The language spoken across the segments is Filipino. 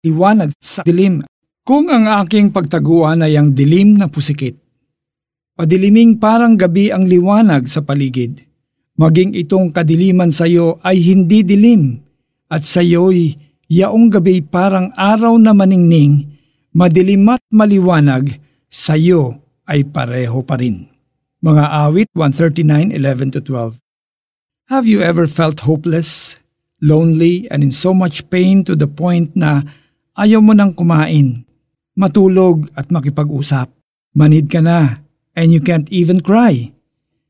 liwanag sa dilim. Kung ang aking pagtaguan ay ang dilim na pusikit, padiliming parang gabi ang liwanag sa paligid, maging itong kadiliman sa iyo ay hindi dilim, at sa iyo'y yaong gabi parang araw na maningning, madilim at maliwanag, sa iyo ay pareho pa rin. Mga awit 139:11-12 Have you ever felt hopeless, lonely, and in so much pain to the point na ayaw mo nang kumain, matulog at makipag-usap? Manid ka na and you can't even cry.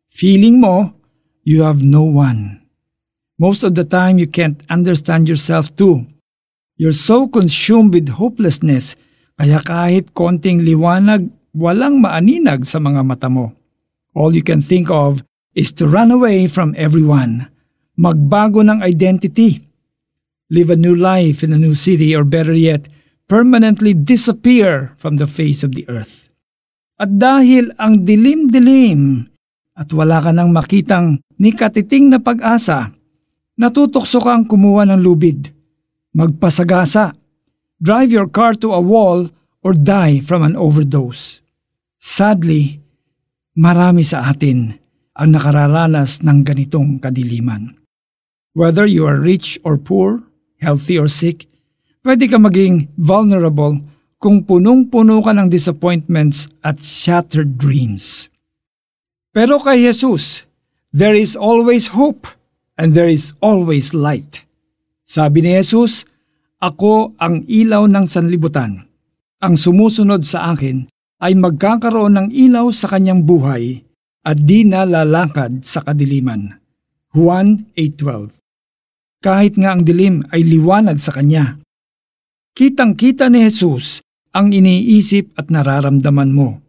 Feeling mo, you have no one. Most of the time, you can't understand yourself too. You're so consumed with hopelessness, kaya kahit konting liwanag, walang maaninag sa mga mata mo. All you can think of is to run away from everyone, magbago ng identity, live a new life in a new city, or better yet, permanently disappear from the face of the earth. At dahil ang dilim-dilim at wala ka nang makitang ni katiting na pag-asa, natutokso kang kumuha ng lubid, magpasagasa, drive your car to a wall, or die from an overdose. Sadly, marami sa atin ang nakararanas ng ganitong kadiliman. Whether you are rich or poor, healthy or sick, pwede ka maging vulnerable kung punong-puno ka ng disappointments at shattered dreams. Pero kay Jesus, there is always hope and there is always light. Sabi ni Jesus, Ako ang ilaw ng sanlibutan. Ang sumusunod sa akin ay magkakaroon ng ilaw sa kanyang buhay at di na lalakad sa kadiliman. Juan 8.12 Kahit nga ang dilim ay liwanag sa kanya. Kitang-kita ni Jesus ang iniisip at nararamdaman mo.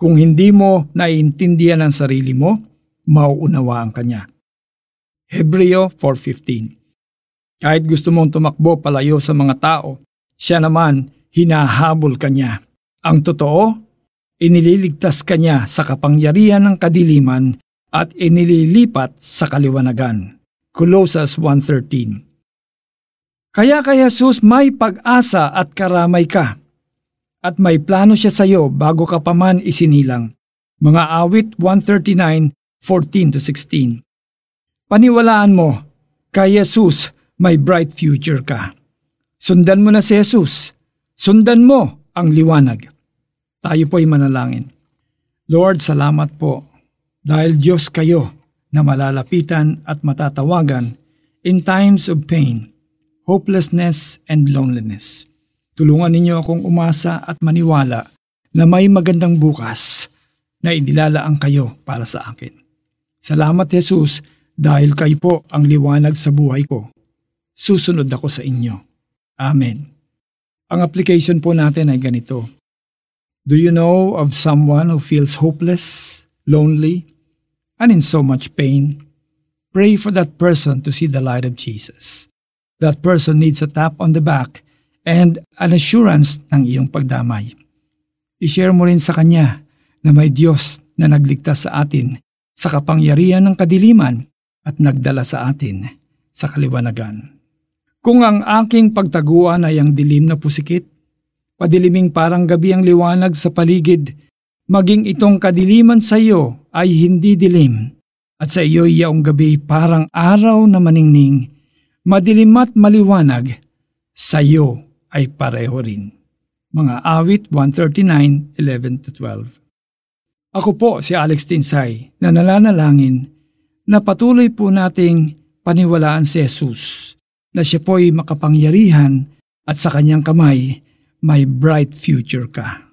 Kung hindi mo naiintindihan ang sarili mo, mauunawaan ka niya. Hebreo 4.15 Kahit gusto mong tumakbo palayo sa mga tao, siya naman hinahabol ka niya. Ang totoo, inililigtas kanya sa kapangyarihan ng kadiliman at inililipat sa kaliwanagan. Colossus 1.13 Kaya kay Jesus may pag-asa at karamay ka, at may plano siya sa iyo bago ka pa man isinilang. Mga awit 139:14-16 Paniwalaan mo, kay Jesus may bright future ka. Sundan mo na si Jesus. Sundan mo ang liwanag. Tayo po ay manalangin. Lord, salamat po dahil Diyos kayo na malalapitan at matatawagan in times of pain, hopelessness, and loneliness. Tulungan ninyo akong umasa at maniwala na may magandang bukas na inilalaan kayo para sa akin. Salamat Jesus dahil kayo po ang liwanag sa buhay ko. Susunod ako sa inyo. Amen. Ang application po natin ay ganito. Do you know of someone who feels hopeless, lonely, and in so much pain? Pray for that person to see the light of Jesus. That person needs a tap on the back and an assurance ng iyong pagdamay. I-share mo rin sa kanya na may Diyos na nagligtas sa atin sa kapangyarihan ng kadiliman at nagdala sa atin sa kaliwanagan. Kung ang aking pagtaguan ay ang dilim na pusikit, Padiliming parang gabi ang liwanag sa paligid, maging itong kadiliman sa iyo ay hindi dilim, at sa iyo yaong gabi parang araw na maningning, madilim at maliwanag, sa iyo ay pareho rin. Mga awit 139:11-12 Ako po si Alex Tinsay na nalanalangin na patuloy po nating paniwalaan si Jesus na siya po'y makapangyarihan at sa kanyang kamay may bright future ka.